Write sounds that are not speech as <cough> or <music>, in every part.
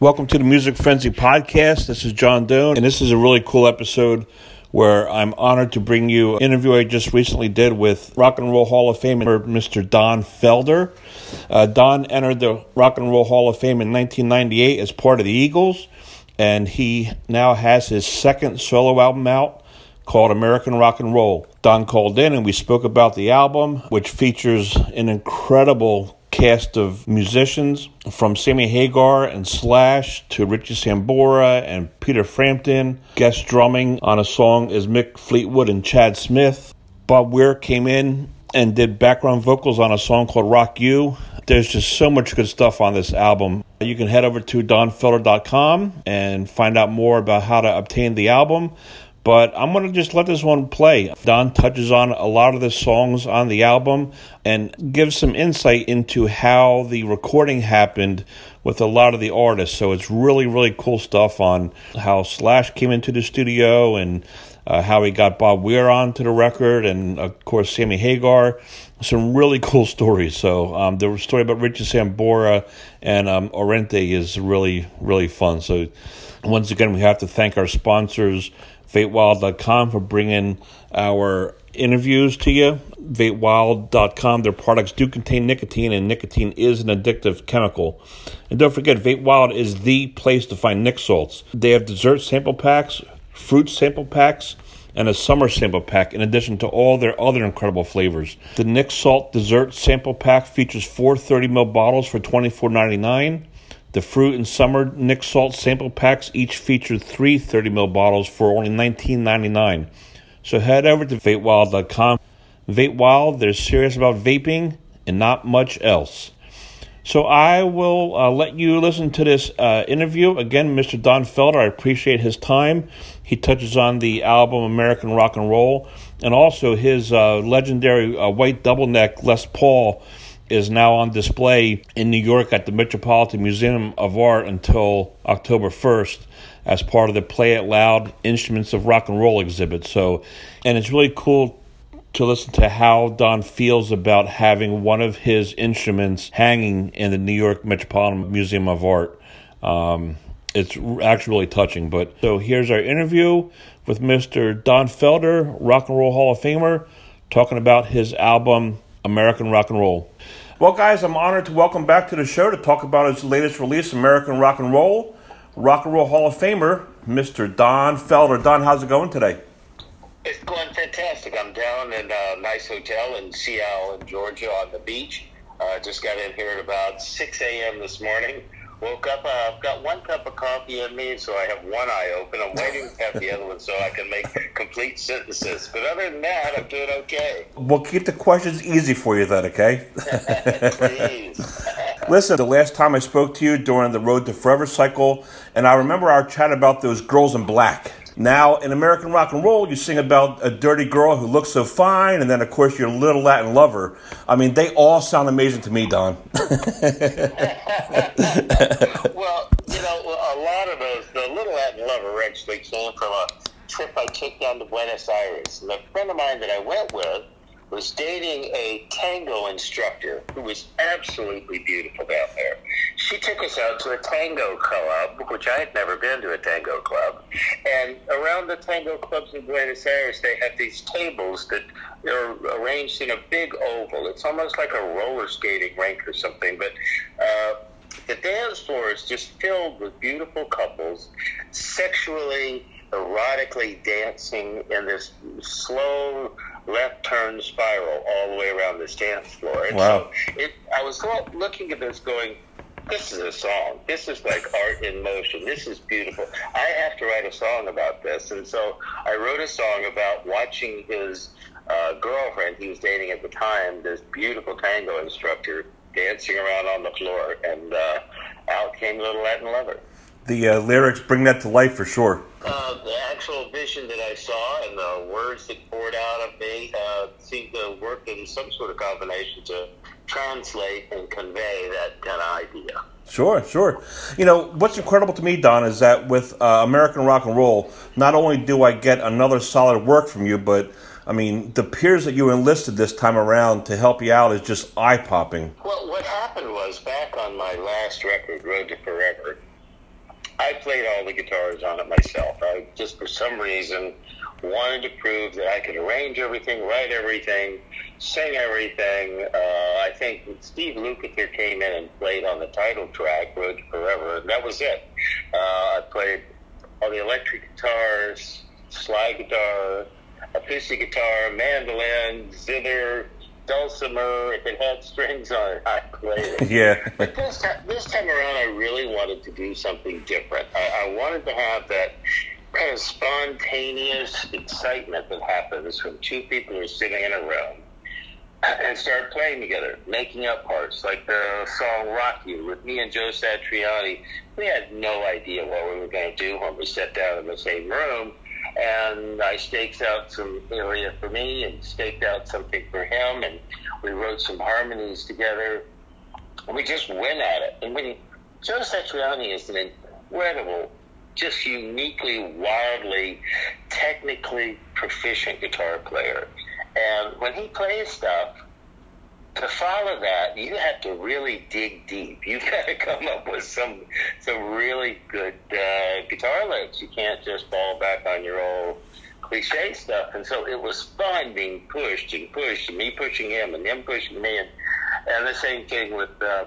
Welcome to the Music Frenzy podcast. This is John Doan, and this is a really cool episode where I'm honored to bring you an interview I just recently did with Rock and Roll Hall of Famer Mr. Don Felder. Uh, Don entered the Rock and Roll Hall of Fame in 1998 as part of the Eagles, and he now has his second solo album out called American Rock and Roll. Don called in and we spoke about the album, which features an incredible cast of musicians from Sammy Hagar and Slash to Richie Sambora and Peter Frampton. Guest drumming on a song is Mick Fleetwood and Chad Smith. Bob Weir came in and did background vocals on a song called Rock You. There's just so much good stuff on this album. You can head over to donfelder.com and find out more about how to obtain the album. But I'm going to just let this one play. Don touches on a lot of the songs on the album and gives some insight into how the recording happened with a lot of the artists. So it's really, really cool stuff on how Slash came into the studio and uh, how he got Bob Weir onto the record, and of course, Sammy Hagar. Some really <laughs> cool stories. So um, the story about Richie Sambora and um, Orianthi is really, really fun. So once again, we have to thank our sponsors vapewild.com for bringing our interviews to you. VapeWild.com, their products do contain nicotine, and nicotine is an addictive chemical. And don't forget, VapeWild is the place to find Nic salts. They have dessert sample packs, fruit sample packs, and a summer sample pack, in addition to all their other incredible flavors. The Nic Salt Dessert Sample Pack features four 30 ml bottles for $24.99. The fruit and summer Nic Salt sample packs each feature three 30 ml bottles for only $19.99. So head over to vapewild.com. Vape Wild, they're serious about vaping and not much else. So I will uh, let you listen to this uh, interview. Again, Mr. Don Felder, I appreciate his time. He touches on the album American Rock and Roll and also his uh, legendary uh, white double neck Les Paul is now on display in New York at the Metropolitan Museum of Art until October 1st as part of the Play It Loud Instruments of Rock and Roll exhibit. So, and it's really cool to listen to how Don feels about having one of his instruments hanging in the New York Metropolitan Museum of Art. Um, it's actually really touching. But so here's our interview with Mr. Don Felder, Rock and Roll Hall of Famer, talking about his album American Rock and Roll. Well, guys, I'm honored to welcome back to the show to talk about his latest release, American Rock and Roll. Rock and Roll Hall of Famer, Mr. Don Felder. Don, how's it going today? It's going fantastic. I'm down in a nice hotel in Sea Isle, in Georgia, on the beach. Uh, just got in here at about 6 a.m. this morning. Woke up, uh, I've got one cup of coffee in me, so I have one eye open. I'm waiting to have the other one so I can make complete sentences. But other than that, I'm doing okay. We'll keep the questions easy for you then, okay? Please. <laughs> Listen, the last time I spoke to you during the Road to Forever cycle, and I remember our chat about those girls in black. Now, in American rock and roll, you sing about a dirty girl who looks so fine, and then, of course, your little Latin lover. I mean, they all sound amazing to me, Don. <laughs> well, you know, a lot of those, the little Latin lover actually came from a trip I took down to Buenos Aires. And a friend of mine that I went with was dating a tango instructor who was absolutely beautiful down there. She took us out to a tango club, which I had never been to a tango club. And around the tango clubs in Buenos Aires, they have these tables that are arranged in a big oval. It's almost like a roller skating rink or something, but uh, the dance floor is just filled with beautiful couples, sexually, erotically dancing in this slow left turn spiral all the way around this dance floor. And Wow. so it, I was looking at this going, this is a song. This is like art in motion. This is beautiful. I have to write a song about this. And so I wrote a song about watching his uh, girlfriend he was dating at the time, this beautiful tango instructor, dancing around on the floor. And uh, out came Little Latin Lover. The uh, lyrics bring that to life for sure. Uh, the actual vision that I saw and the words that poured out of me uh, seemed to work in some sort of combination to translate and convey that kind of idea. Sure, sure. You know, what's incredible to me, Don, is that with uh, American Rock and Roll, not only do I get another solid work from you, but I mean, the peers that you enlisted this time around to help you out is just eye popping. Well, what happened was back on my last record, Road to Forever, I played all the guitars on it myself. I just for some reason wanted to prove that I could arrange everything, write everything, sing everything. Uh, I think Steve Lukather came in and played on the title track, Road to Forever, and that was it. Uh, I played all the electric guitars, slide guitar, acoustic guitar, mandolin, zither, dulcimer. If it had strings on it, I played it. Yeah. But this time, this time around, I really wanted to do something different. I, I wanted to have that kind of spontaneous excitement that happens when two people are sitting in a room and start playing together, making up parts, like the song Rock You with me and Joe Satriani. We had no idea what we were going to do when we sat down in the same room. And I staked out some area for me and staked out something for him. And we wrote some harmonies together. And we just went at it. And when Joe Satriani is an incredible, just uniquely, wildly, technically proficient guitar player. And when he plays stuff, to follow that, you have to really dig deep. You <laughs> got to come up with some some really good uh, guitar licks. You can't just fall back on your old cliche stuff. And so it was fun being pushed and pushed, and me pushing him, and him pushing me, and and the same thing with uh,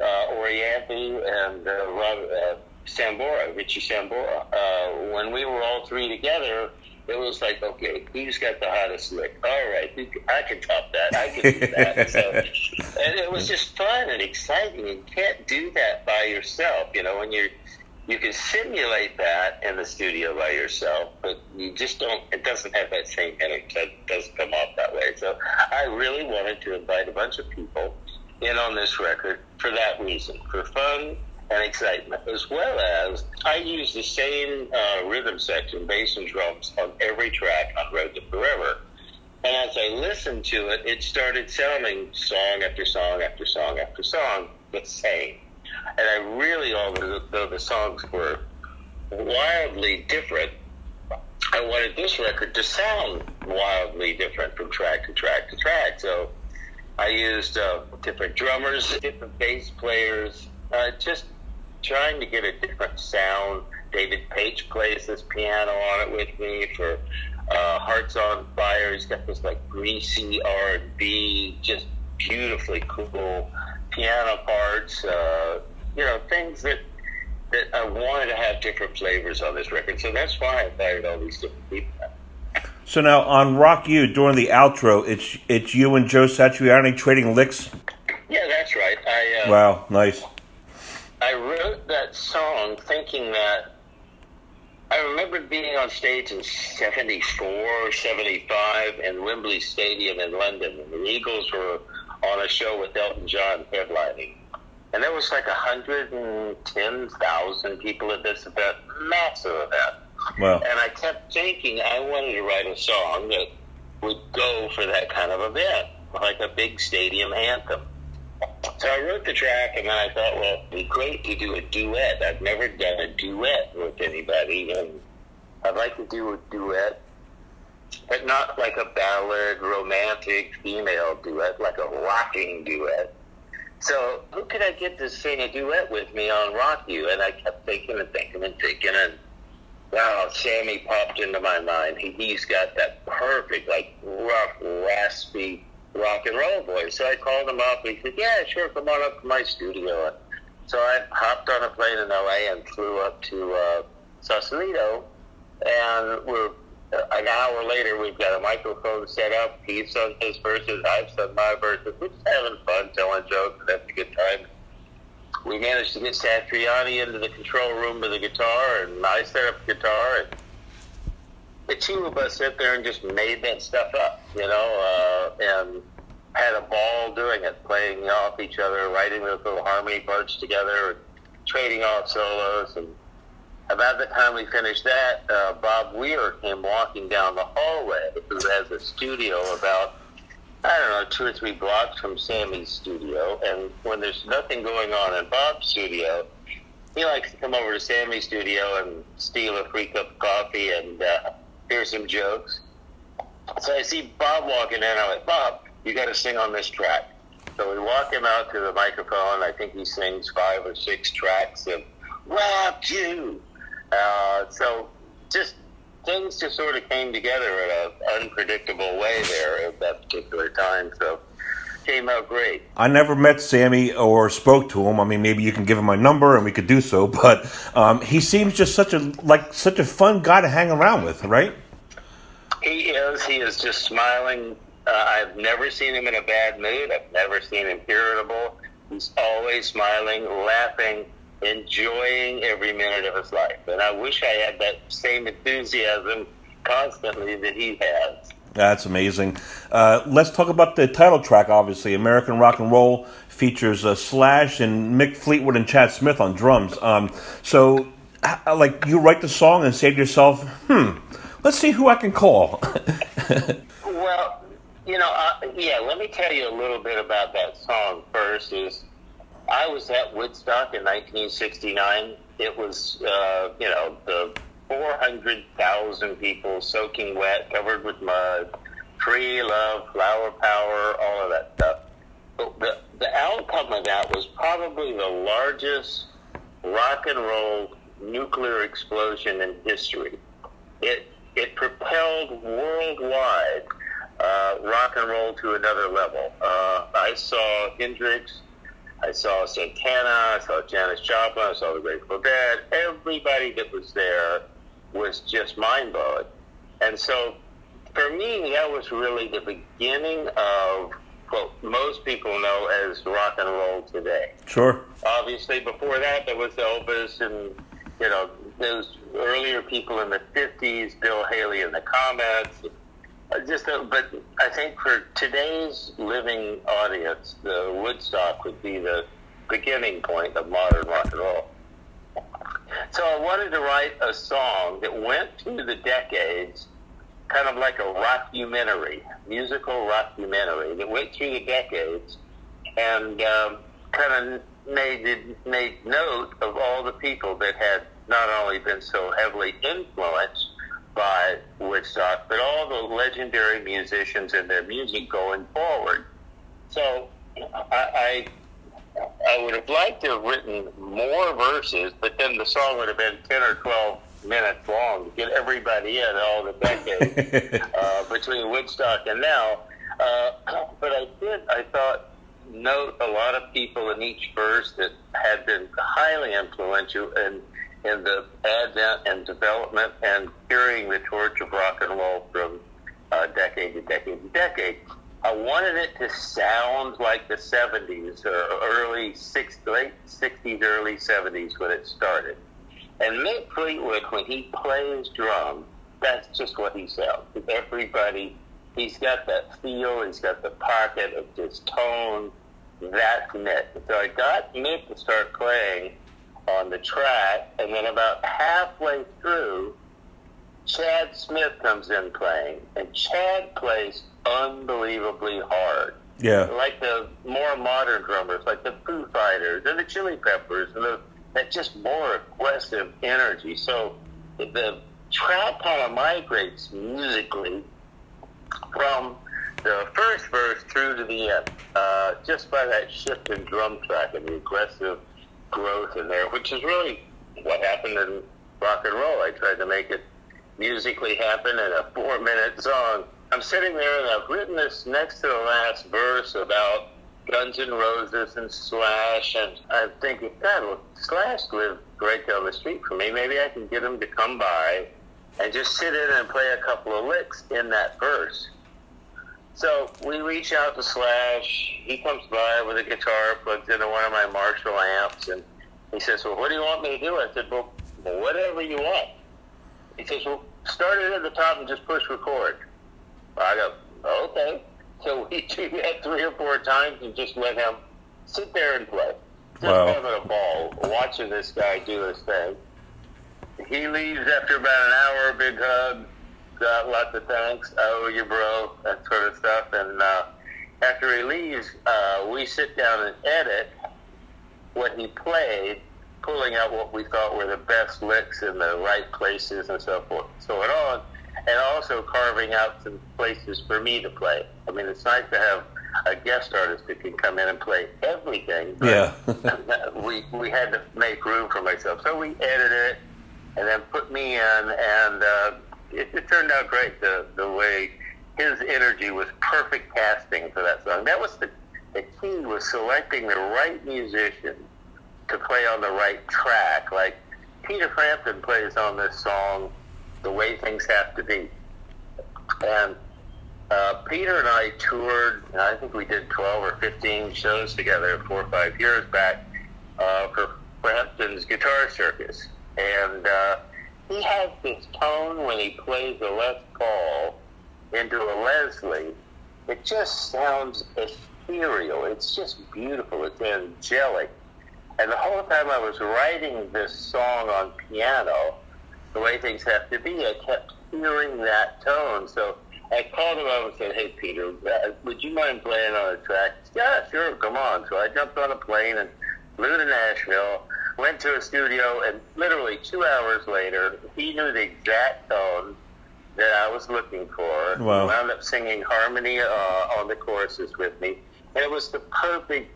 uh, and uh, Rob, uh, Sambora, Richie Sambora. Uh, when we were all three together it was like, okay, who's got the hottest lick? All right, I can top that. I can do that. so, and it was just fun and exciting. You can't do that by yourself. You know, when you're you can simulate that in the studio by yourself, but you just don't. It doesn't have that same energy. It doesn't come off that way. So I really wanted to invite a bunch of people in on this record for that reason, for fun and excitement, as well as I use the same uh, rhythm section, bass and drums, on every track on Road to Forever. And as I listened to it, it started sounding song after song after song after song the same. And I really, although the songs were wildly different, I wanted this record to sound wildly different from track to track to track. So I used uh, different drummers, different bass players, uh, just trying to get a different sound. David Paich plays this piano on it with me for uh, Hearts on Fire. He's got this like greasy R and B, just beautifully cool piano parts. Uh, you know, things that that I wanted to have different flavors on this record. So that's why I invited all these different people. So now on Rock You during the outro, it's it's you and Joe Satriani trading licks. Yeah, that's right. I uh, wow, nice. I wrote that song thinking that I remember being on stage in 74 or 75 in Wembley Stadium in London. And the Eagles were on a show with Elton John headlining. And there was like 110,000 people at this event, massive event. Wow. And I kept thinking I wanted to write a song that would go for that kind of event, like a big stadium anthem. So I wrote the track, and then I thought, well, it'd be great to do a duet. I've never done a duet with anybody, and I'd like to do a duet, but not like a ballad, romantic female duet, like a rocking duet. So who could I get to sing a duet with me on Rock You? And I kept thinking and thinking and thinking, and wow, Sammy popped into my mind. He, he's got that perfect, like rough, raspy rock and roll voice. So I called him up. And he said, "Yeah, sure, come on up to my studio." So I hopped on a plane in LA and flew up to uh, Sausalito, and we're uh, an hour later. We've got a microphone set up. He's done his verses. I've done my verses. We're just having fun, telling jokes, and having a good time. We managed to get Satriani into the control room with the guitar, and I set up the guitar, and the two of us sat there and just made that stuff up, you know, uh, and had a ball doing it, playing off each other, writing those little harmony parts together, trading off solos. And about the time we finished that, uh, Bob Weir came walking down the hallway, who has a studio about, I don't know, two or three blocks from Sammy's studio. And when there's nothing going on in Bob's studio, he likes to come over to Sammy's studio and steal a free cup of coffee and uh, hear some jokes. So I see Bob walking in. I'm like, Bob, you got to sing on this track. So we walk him out to the microphone. I think he sings five or six tracks of Rock You. Uh, so just things just sort of came together in an unpredictable way there at that particular time. So came out great. I never met Sammy or spoke to him. I mean, maybe you can give him my number and we could do so. But um, he seems just such a like such a fun guy to hang around with, right? He is. He is just smiling. Uh, I've never seen him in a bad mood. I've never seen him irritable. He's always smiling, laughing, enjoying every minute of his life. And I wish I had that same enthusiasm constantly that he has. That's amazing. Uh, let's talk about the title track, obviously. American Rock and Roll features uh, Slash and Mick Fleetwood and Chad Smith on drums. Um, so, like, you write the song and say to yourself, hmm, let's see who I can call. <laughs> well, you know, uh, yeah, let me tell you a little bit about that song first. Is I was at Woodstock in 1969. It was, uh, you know, the 400,000 people soaking wet, covered with mud, free love, flower power, all of that stuff. But the, the outcome of that was probably the largest rock and roll nuclear explosion in history. It, it propelled worldwide uh, rock and roll to another level. Uh, I saw Hendrix I saw Santana, I saw Janis Joplin, I saw the Grateful Dead. Everybody that was there was just mind blowing. And so for me, that was really the beginning of what most people know as rock and roll today. Sure. Obviously, before that, there was Elvis and, you know, those earlier people in the 50s, Bill Haley and the Comets. Uh, just, a, but I think for today's living audience, the Woodstock would be the beginning point of modern rock and roll. So I wanted to write a song that went through the decades, kind of like a rockumentary, musical rockumentary that went through the decades, and um, kind of made made note of all the people that had not only been so heavily influenced by Woodstock, but all the legendary musicians and their music going forward. So I, I I would have liked to have written more verses, but then the song would have been 10 or 12 minutes long to get everybody in all the decades <laughs> uh, between Woodstock and now. Uh, <clears throat> but I did, I thought, note a lot of people in each verse that had been highly influential in, in the advent and development and carrying the torch of rock and roll from uh, decade to decade to decade. I wanted it to sound like the 70s or early 60s, late 60s, early 70s when it started. And Mick Fleetwood, when he plays drum, that's just what he sounds. Everybody, he's got that feel, he's got the pocket of just tone. That's Mick. So I got Mick to start playing on the track, and then about halfway through, Chad Smith comes in playing, and Chad plays unbelievably hard. Yeah. Like the more modern drummers, like the Foo Fighters and the Chili Peppers, and the, that just more aggressive energy. So the track kind of migrates musically from the first verse through to the end, uh, just by that shift in drum track and the aggressive growth in there, which is really what happened in rock and roll. I tried to make it musically happen in a four minute song I'm sitting there and I've written this next to the last verse about Guns N' Roses and Slash, and I'm thinking, God, well, Slash lived right down the street from me. Maybe I can get him to come by and just sit in and play a couple of licks in that verse. So we reach out to Slash. He comes by with a guitar, plugs into one of my Marshall amps, and he says, "Well, what do you want me to do?" I said, "Well, whatever you want." He says, "Well, start it at the top and just push record." I go, okay. So <laughs> we do that three or four times and just let him sit there and play. Just wow. having a ball, watching this guy do his thing. He leaves after about an hour, big hug, got lots of thanks, I owe you, bro, that sort of stuff. And uh, after he leaves, uh, we sit down and edit what he played, pulling out what we thought were the best licks in the right places and so forth. So it all and also carving out some places for me to play. I mean, it's nice to have a guest artist that can come in and play everything. Yeah. <laughs> we we had to make room for myself, so we edited it and then put me in, and uh, it, it turned out great. The the way his energy was perfect casting for that song. That was the the key was selecting the right musician to play on the right track. Like Peter Frampton plays on this song, "The Way Things Have to Be," and uh, Peter and I toured. I think we did twelve or fifteen shows together four or five years back uh, for Frampton's Guitar Circus, and uh, he has this tone when he plays a Les Paul into a Leslie. It just sounds ethereal. It's just beautiful. It's angelic. And the whole time I was writing this song on piano, the way things have to be, I kept hearing that tone. So I called him up and said, "Hey, Peter, uh, would you mind playing on a track?" Yeah, sure, come on. So I jumped on a plane and flew to Nashville. Went to a studio, and literally two hours later, he knew the exact tone that I was looking for. Wow. Wound up singing harmony uh, on the choruses with me, and it was the perfect,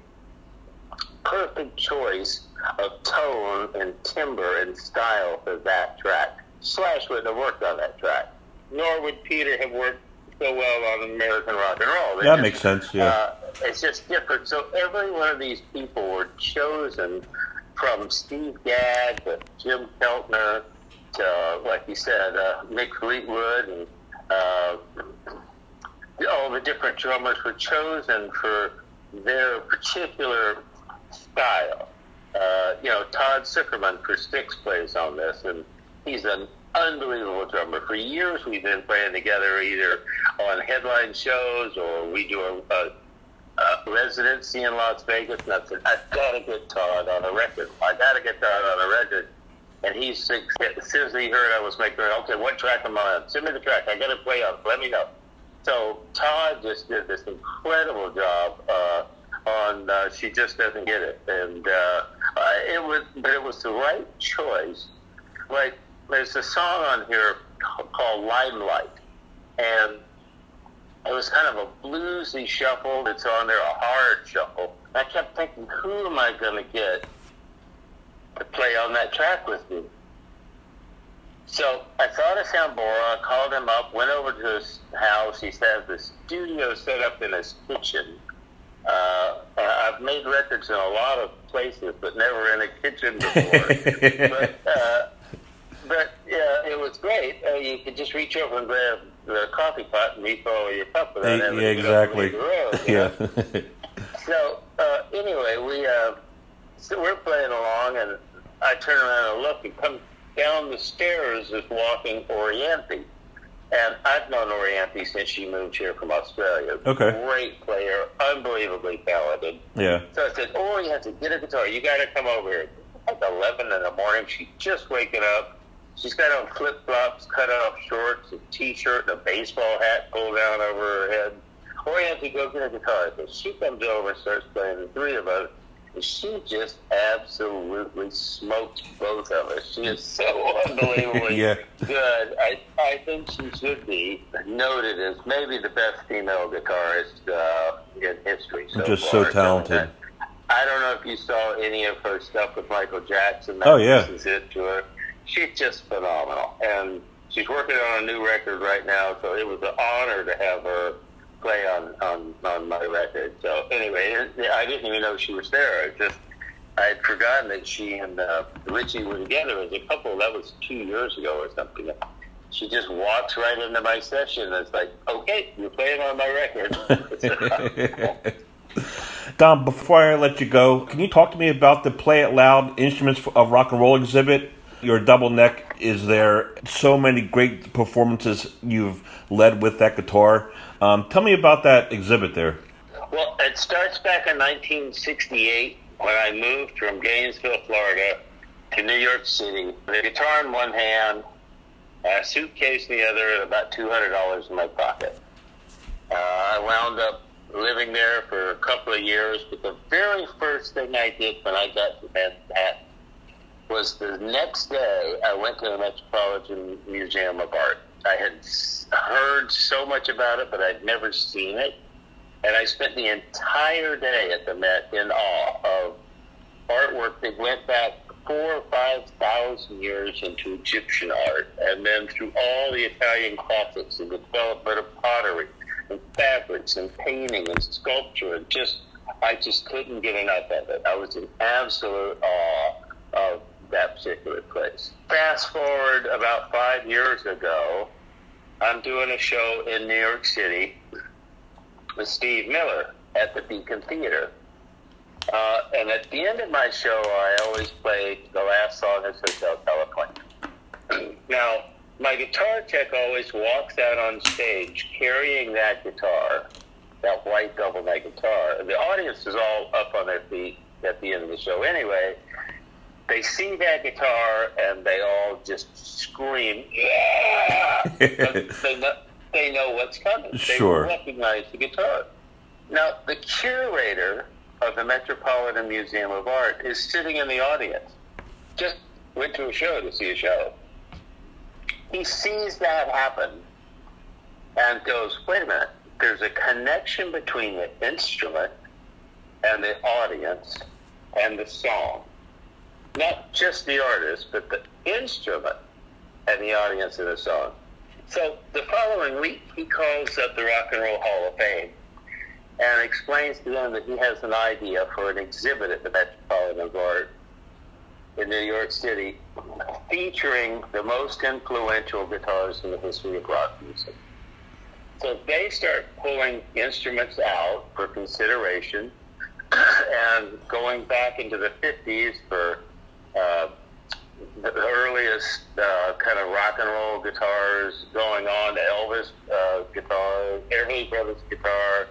perfect choice of tone and timbre and style for that track. Slash wouldn't have worked on that track, nor would Peter have worked so well on American rock and roll. They That just- makes sense, yeah. Uh, it's just different. So every one of these people were chosen from Steve Gadd to Jim Keltner to, like you said, uh, Mick Fleetwood and uh, all the different drummers were chosen for their particular style. Uh, you know, Todd Sucherman for Styx plays on this, and he's an unbelievable drummer. For years, we've been playing together either on headline shows or we do a, a, a residency in Las Vegas. And I said, I've got to get Todd on a record. I got to get Todd on a record. And he's as soon as he heard I was making okay, what track am I on? Send me the track. I got to play on. Let me know. So Todd just did this incredible job on uh, "She Just Doesn't Get It," and uh, it was, but it was the right choice. Like there's a song on here called "Limelight," and it was kind of a bluesy shuffle. It's on there, a hard shuffle. I kept thinking, who am I going to get to play on that track with me? So I thought of Sambora, called him up, went over to his house. He has the studio set up in his kitchen. Uh, I've made records in a lot of places, but never in a kitchen <laughs> before. but, uh, but yeah, it was great. Uh, you could just reach over and grab the coffee pot and refill your cup without having yeah, to get up and exactly. room. Yeah. So uh, anyway, we uh, so we're playing along, and I turn around and look, and come down the stairs is walking Orianthi, and I've known Orianthi since she moved here from Australia. Okay. great player, unbelievably talented. yeah. So I said, Orianthi, get a guitar. You got to come over here. It's like eleven in the morning. She's just waking up. She's got on flip flops, cut off shorts, a t-shirt, and a baseball hat pulled down over her head. Orianthi, go get a guitar. So she comes over and starts playing. The three of us, she just absolutely smokes both of us. She is so <laughs> unbelievably Yeah. good. I I think she should be noted as maybe the best female guitarist uh, in history. So Just far. so talented. I don't know if you saw any of her stuff with Michael Jackson. Oh, yeah. Is it to her. She's just phenomenal. And she's working on a new record right now, so it was an honor to have her play on, on, on my record. So anyway, I didn't even know she was there. I just, I had forgotten that she and uh, Richie were together as a couple. That was two years ago or something. She just walks right into my session. It's like, okay, you're playing on my record. <laughs> Don, before I let you go, can you talk to me about the Play It Loud Instruments of Rock and Roll exhibit? Your double neck is there. So many great performances you've led with that guitar. Um, tell me about that exhibit there. Well, it starts back in 1968 when I moved from Gainesville, Florida, to New York City. The guitar in one hand, a suitcase in the other, and about $200 in my pocket. Uh, I wound up living there for a couple of years, but the very first thing I did when I got to Manhattan was the next day I went to the Metropolitan Museum of Art. I had heard so much about it, but I'd never seen it. And I spent the entire day at the Met in awe of artwork that went back four or five thousand years into Egyptian art, and then through all the Italian classics and the development of pottery and fabrics and painting and sculpture, and just I just couldn't get enough of it. I was in absolute awe that particular place. Fast forward about five years ago, I'm doing a show in New York City with Steve Miller at the Beacon Theater. Uh, and at the end of my show, I always play the last song is Hotel California. <clears throat> now, my guitar tech always walks out on stage carrying that guitar, that white double neck guitar. The audience is all up on their feet at the end of the show anyway. They see that guitar and they all just scream, yeah! <laughs> they, know, they know what's coming. They Sure. recognize the guitar. Now, the curator of the Metropolitan Museum of Art is sitting in the audience. Just went to a show to see a show. He sees that happen and goes, wait a minute, there's a connection between the instrument and the audience and the song. Not just the artist, but the instrument and the audience in the song. So the following week, he calls up the Rock and Roll Hall of Fame and explains to them that he has an idea for an exhibit at the Metropolitan Art in New York City featuring the most influential guitars in the history of rock music. So they start pulling instruments out for consideration <clears throat> and going back into the 50s for uh, the earliest uh, kind of rock and roll guitars going on Elvis uh, guitar, Everly Brothers guitar,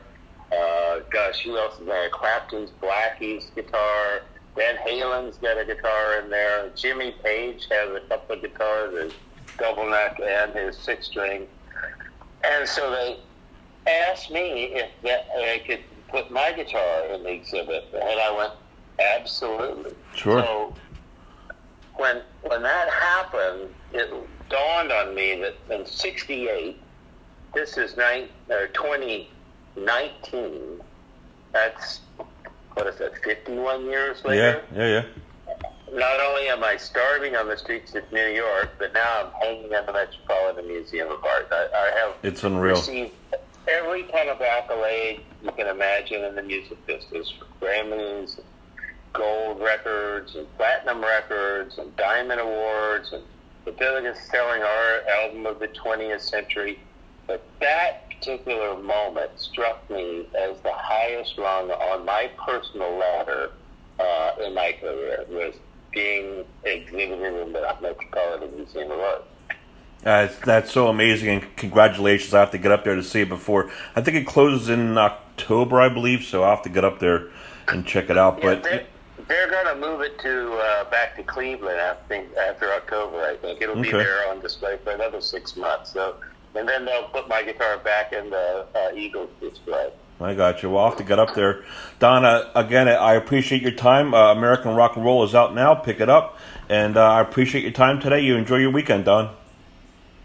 uh, gosh, who else is there? Clapton's Blackie's guitar. Van Halen's got a guitar in there. Jimmy Page has a couple of guitars, his double neck and his six string. And so they asked me if that, I could put my guitar in the exhibit, and I went, absolutely. Sure. So when when that happened, it dawned on me that in '68, this is nine or 2019. That's what is that? 51 years later. yeah, yeah. yeah. Not only am I starving on the streets of New York, but now I'm hanging at the Metropolitan Museum of Art. I, I have It's unreal. received every kind of accolade you can imagine in the music business, Grammys, gold records, and platinum records, and diamond awards, and the biggest selling art album of the 20th century. But that particular moment struck me as the highest rung on my personal ladder uh, in my career was being exhibited in the Metropolitan Museum of Art. Uh, that's so amazing, and congratulations! I have to get up there to see it before. I think it closes in October, I believe, so I'll have to get up there and check it out. Yeah, But they're going to move it to uh, back to Cleveland. I think after October. I think it'll be there on display for another six months. So, and then they'll put my guitar back in the uh, Eagles display. I got you. Well, I'll have to get up there. Donna, again, I appreciate your time. Uh, American Rock and Roll is out now. Pick it up, and uh, I appreciate your time today. You enjoy your weekend, Don.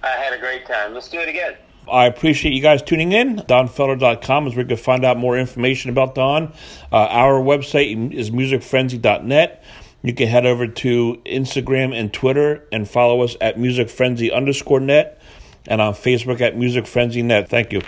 I had a great time. Let's do it again. I appreciate you guys tuning in. DonFelder.com is where you can find out more information about Don. Uh, our website is musicfrenzy.net. You can head over to Instagram and Twitter and follow us at musicfrenzy underscore net and on Facebook at Music Frenzy Net. Thank you.